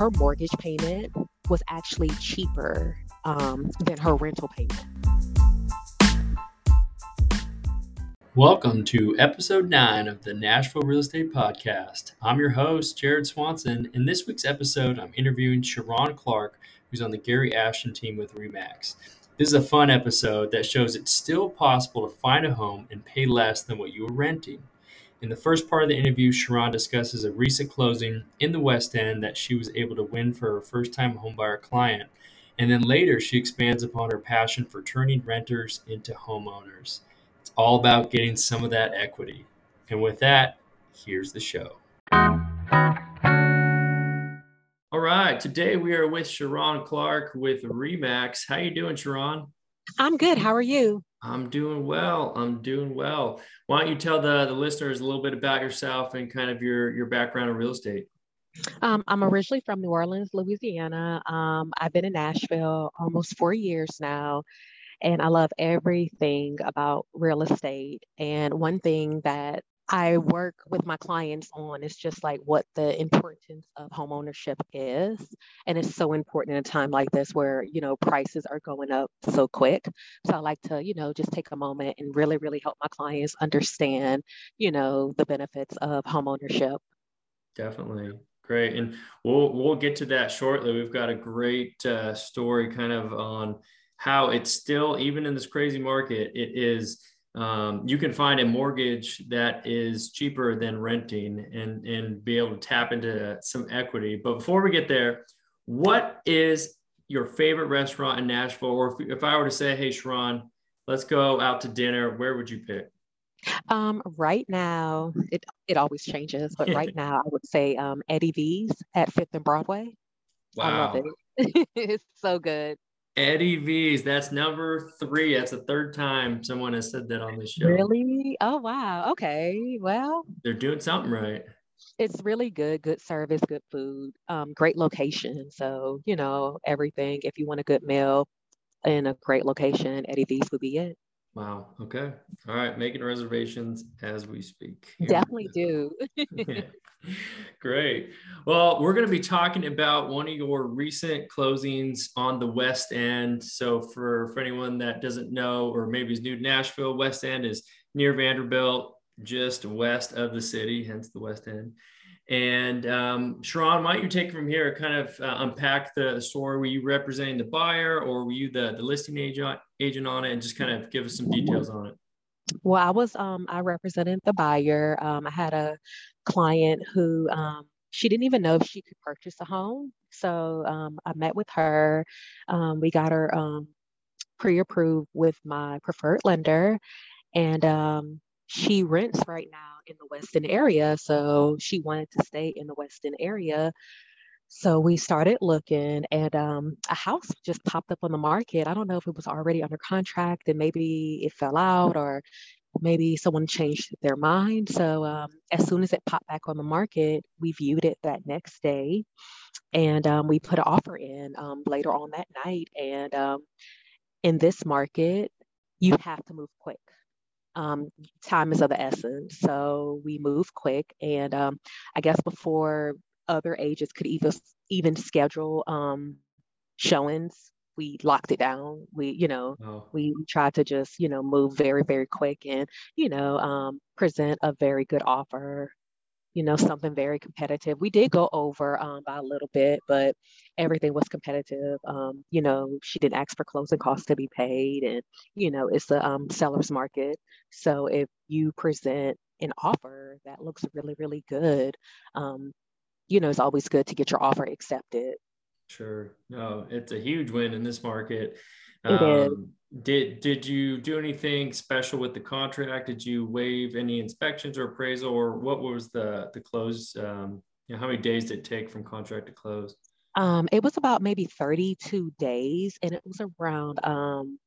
her mortgage payment was actually cheaper um, than her rental payment. Welcome to episode nine of the Nashville Real Estate Podcast. I'm your host, Jared Swanson. In this week's episode, I'm interviewing Cha'ron Clark, who's on the Gary Ashton team with Remax. This is a fun episode that shows it's still possible to find a home and pay less than what you were renting. In the first part of the interview, Cha'ron discusses a recent closing in the West End that she was able to win for her first time homebuyer client. And then later, she expands upon her passion for turning renters into homeowners. It's all about getting some of that equity. And with that, here's the show. All right, today we are with Cha'ron Clark with Remax. How you doing, Cha'ron? I'm good. How are you? I'm doing well. I'm doing well. Why don't you tell the, the listeners a little bit about yourself and kind of your, your background in real estate? Um, I'm originally from New Orleans, Louisiana. Um, I've been in Nashville almost four years now, and I love everything about real estate. And one thing that I work with my clients on is just like what the importance of home ownership is. And it's so important in a time like this where, you know, prices are going up so quick. So I like to, you know, just take a moment and really, really help my clients understand, you know, the benefits of home ownership. Definitely. Great. And we'll we'll get to that shortly. We've got a great uh, story kind of on how it's still, even in this crazy market, it is um, you can find a mortgage that is cheaper than renting and and be able to tap into some equity. But before we get there, what is your favorite restaurant in Nashville? Or if, if I were to say, hey, Cha'ron, let's go out to dinner, where would you pick? Um, right now, it it always changes, but right now I would say um, Eddie V's at Fifth and Broadway. Wow. I love it. it's so good. Eddie V's. That's number three. That's the third time someone has said that on this show. Really? Oh wow. Okay. Well, they're doing something right. It's really good. Good service, good food, um, great location. So you know everything. If you want a good meal in a great location, Eddie V's would be it. Wow. Okay. All right. Making reservations as we speak. Here Definitely do. Great. Well, we're going to be talking about one of your recent closings on the West End. So, for, for anyone that doesn't know, or maybe is new to Nashville, West End is near Vanderbilt, just west of the city, hence the West End. And um, Cha'ron, why don't you take from here, kind of uh, unpack the story? Were you representing the buyer or were you the, the listing agent, agent on it and just kind of give us some details on it? Well, I was, um, I represented the buyer. Um, I had a client who um, she didn't even know if she could purchase a home. So um, I met with her. Um, we got her um, pre approved with my preferred lender. And she rents right now in the West End area. So she wanted to stay in the West End area. So we started looking, and um, a house just popped up on the market. I don't know if it was already under contract and maybe it fell out or maybe someone changed their mind. So um, as soon as it popped back on the market, we viewed it that next day and um, we put an offer in um, later on that night. And um, in this market, you have to move quick um, time is of the essence. So we move quick. And um, I guess before other agents could even even schedule um, showings, we locked it down. We, you know, oh. we tried to just, you know, move very, very quick and, you know, um, present a very good offer you know, something very competitive. We did go over um, by a little bit, but everything was competitive. Um, you know, she didn't ask for closing costs to be paid, and you know, it's a um, seller's market. So if you present an offer that looks really, really good, um, you know, it's always good to get your offer accepted. Sure. No, it's a huge win in this market. It is um, did did you do anything special with the contract? Did you waive any inspections or appraisal, or what was the the close? Um, you know, how many days did it take from contract to close? Um, it was about maybe 32 days, and it was around. Um,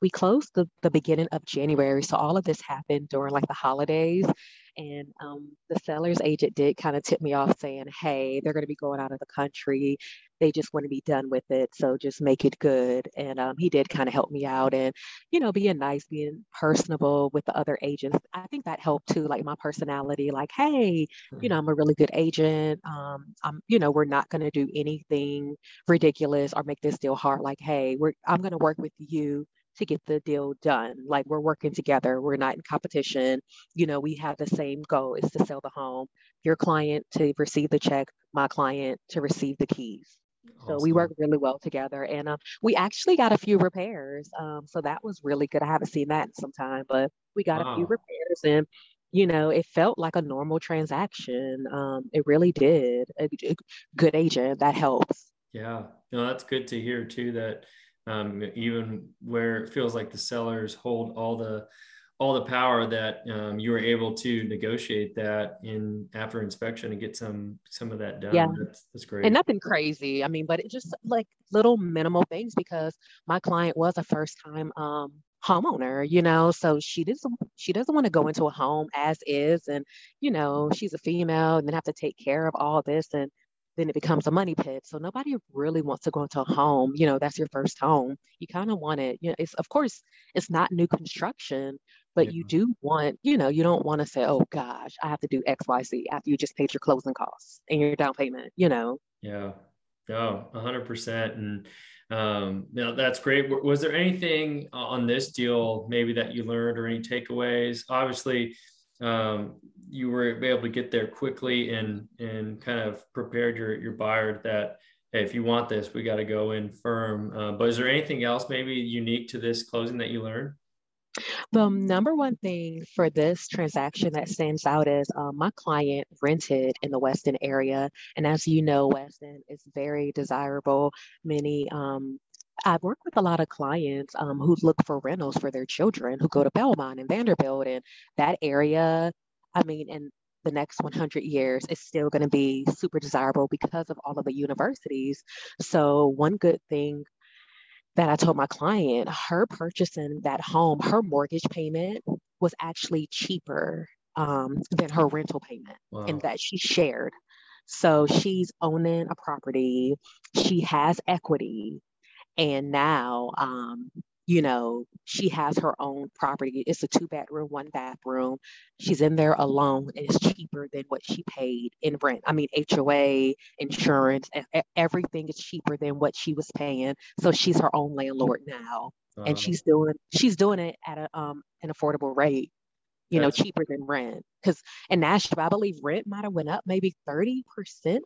we closed the the beginning of January, so all of this happened during like the holidays, And um, the seller's agent did kind of tip me off saying, hey, they're going to be going out of the country. They just want to be done with it. So just make it good. And um, he did kind of help me out and, you know, being nice, being personable with the other agents. I think that helped too, like my personality, like, hey, you know, I'm a really good agent. Um, I'm, you know, we're not going to do anything ridiculous or make this deal hard. Like, hey, we're, I'm going to work with you to get the deal done. Like we're working together. We're not in competition. You know, we have the same goal is to sell the home. Your client to receive the check, my client to receive the keys. Awesome. So we work really well together, and um, we actually got a few repairs. Um, so that was really good. I haven't seen that in some time, but we got wow. a few repairs, and you know, it felt like a normal transaction. Um, it really did. A, a good agent that helps. Yeah, no, that's good to hear too. That um, even where it feels like the sellers hold all the all the power that um, you were able to negotiate that in after inspection and get some some of that done. Yeah, that's, that's great. And nothing crazy. I mean, but it just like little minimal things because my client was a first time um, homeowner, you know, so she doesn't she doesn't want to go into a home as is, and you know, she's a female and then have to take care of all this and then it becomes a money pit. So nobody really wants to go into a home. You know, that's your first home. You kind of want it. You know, it's of course it's not new construction, but yeah. you do want, you know, you don't want to say, oh gosh, I have to do X, Y, Z after you just paid your closing costs and your down payment. You know. Yeah. No, hundred percent. And um, you know, that's great. Was there anything on this deal maybe that you learned or any takeaways? Obviously, um, you were able to get there quickly and and kind of prepared your your buyer that hey, if you want this, we got to go in firm. Uh, but is there anything else maybe unique to this closing that you learned? The number one thing for this transaction that stands out is uh, my client rented in the West End area. And as you know, West End is very desirable. Many um, I've worked with a lot of clients um, who look for rentals for their children who go to Belmont and Vanderbilt and that area. I mean, in the next 100 years is still going to be super desirable because of all of the universities. So, one good thing that I told my client, her purchasing that home, her mortgage payment was actually cheaper um, than her rental payment, wow. and that she shared. So she's owning a property, she has equity, and now um, you know she has her own property. It's a two bedroom one bathroom. She's in there alone and it's cheaper than what she paid in rent. I mean hoa insurance everything is cheaper than what she was paying. So she's her own landlord now uh-huh. and she's doing she's doing it at a, um, an affordable rate you know cheaper than rent. Because in nashville i believe rent might have went up maybe 30%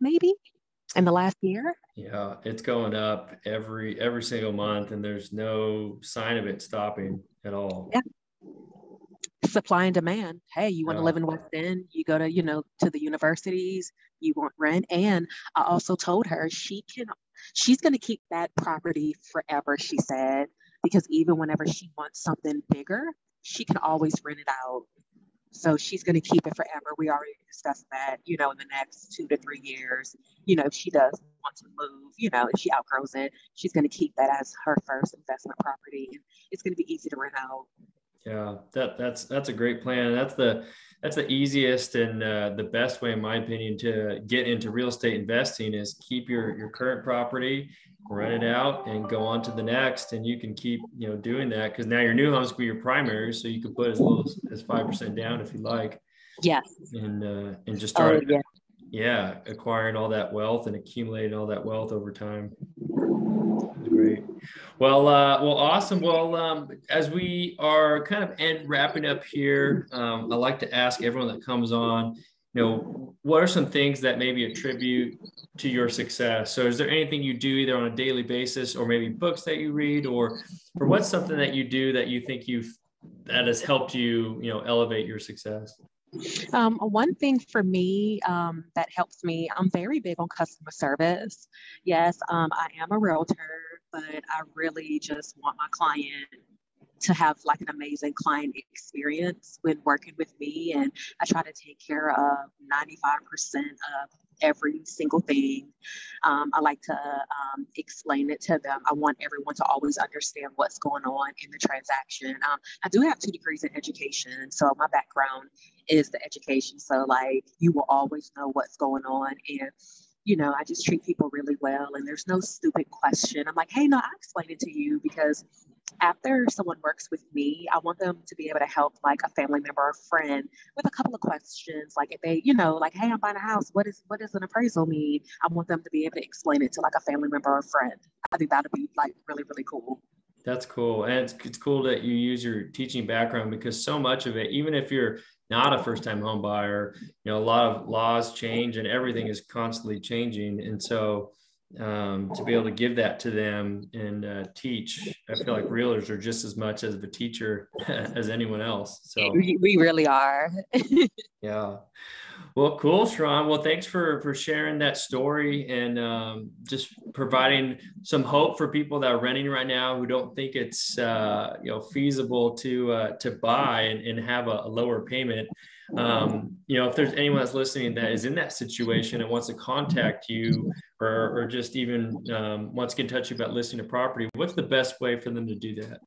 maybe in the last year? Yeah, it's going up every every single month, and there's no sign of it stopping at all. Yeah. Supply and demand. Hey, you want yeah. to live in West End? You go to you know to the universities. You want rent, and I also told her she can. She's going to keep that property forever. She said because even whenever she wants something bigger, she can always rent it out so she's going to keep it forever. We already discussed that, you know, in the next two to three years, you know, if she does want to move, you know, if she outgrows it, she's going to keep that as her first investment property. And it's going to be easy to rent out. Yeah, that that's that's a great plan. That's the that's the easiest and uh, the best way, in my opinion, to get into real estate investing is keep your your current property, rent it out, and go on to the next. And you can keep you know doing that because now your new home's be your primary, so you can put as little as five percent down if you like. Yes. And uh, and just start. Oh, yeah. yeah, acquiring all that wealth and accumulating all that wealth over time. Great. Well, uh, well, awesome. Well, um, as we are kind of end wrapping up here, um, I like to ask everyone that comes on, you know, what are some things that maybe attribute to your success? So, is there anything you do either on a daily basis, or maybe books that you read, or or what's something that you do that you think you've that has helped you, you know, elevate your success? Um, one thing for me um, that helps me, I'm very big on customer service. Yes, um, I am a realtor, but I really just want my client to have like an amazing client experience when working with me. And I try to take care of 95% of every single thing. Um, I like to um, explain it to them. I want everyone to always understand what's going on in the transaction. Um, I do have two degrees in education, so my background is the education. So, like, you will always know what's going on. And you know, I just treat people really well and there's no stupid question. I'm like, hey, no, I'll explain it to you because after someone works with me, I want them to be able to help like a family member or friend with a couple of questions. Like if they, you know, like, hey, I'm buying a house, what is what does an appraisal mean? I want them to be able to explain it to like a family member or friend. I think that'd be like really, really cool. That's cool. And it's, it's cool that you use your teaching background because so much of it, even if you're not a first time home buyer, you know, a lot of laws change and everything is constantly changing. And so um, to be able to give that to them and uh, teach, I feel like realtors are just as much as a teacher as anyone else. So we, we really are. yeah. Well, cool, Cha'ron. Well, thanks for for sharing that story and um, just providing some hope for people that are renting right now who don't think it's uh, you know feasible to uh, to buy and, and have a, a lower payment. Um, you know, if there's anyone that's listening that is in that situation and wants to contact you or, or just even um, wants to get in touch about listing a property, what's the best way for them to do that?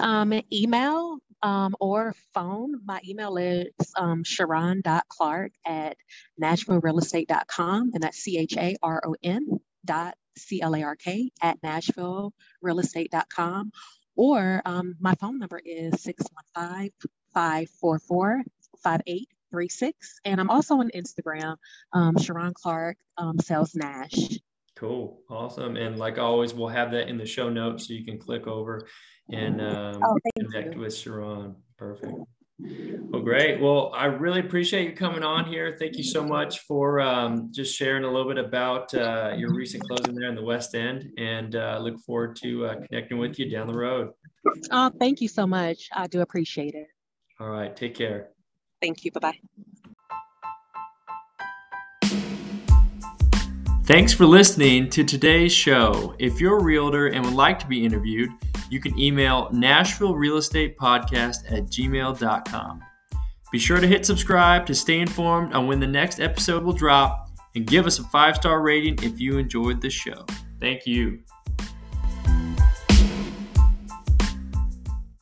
Um, email um, or phone. My email is um, charon.clark at nashvillerealestate.com, and that's C H A R O N dot C L A R K at nashvillerealestate.com. Or um, my phone number is 615 544 5836. And I'm also on Instagram, um, Cha'ron Clark um, Sells Nash. Cool. Awesome. And like always, we'll have that in the show notes so you can click over and um, oh, connect you. with Cha'ron. Perfect. Well, great. Well, I really appreciate you coming on here. Thank you so much for um, just sharing a little bit about uh, your recent closing there in the West End, and uh, look forward to uh, connecting with you down the road. Oh, thank you so much. I do appreciate it. All right. Take care. Thank you. Bye bye. Thanks for listening to today's show. If you're a realtor and would like to be interviewed, you can email Nashville Real Estate Podcast at gmail.com. Be sure to hit subscribe to stay informed on when the next episode will drop and give us a five star rating if you enjoyed the show. Thank you.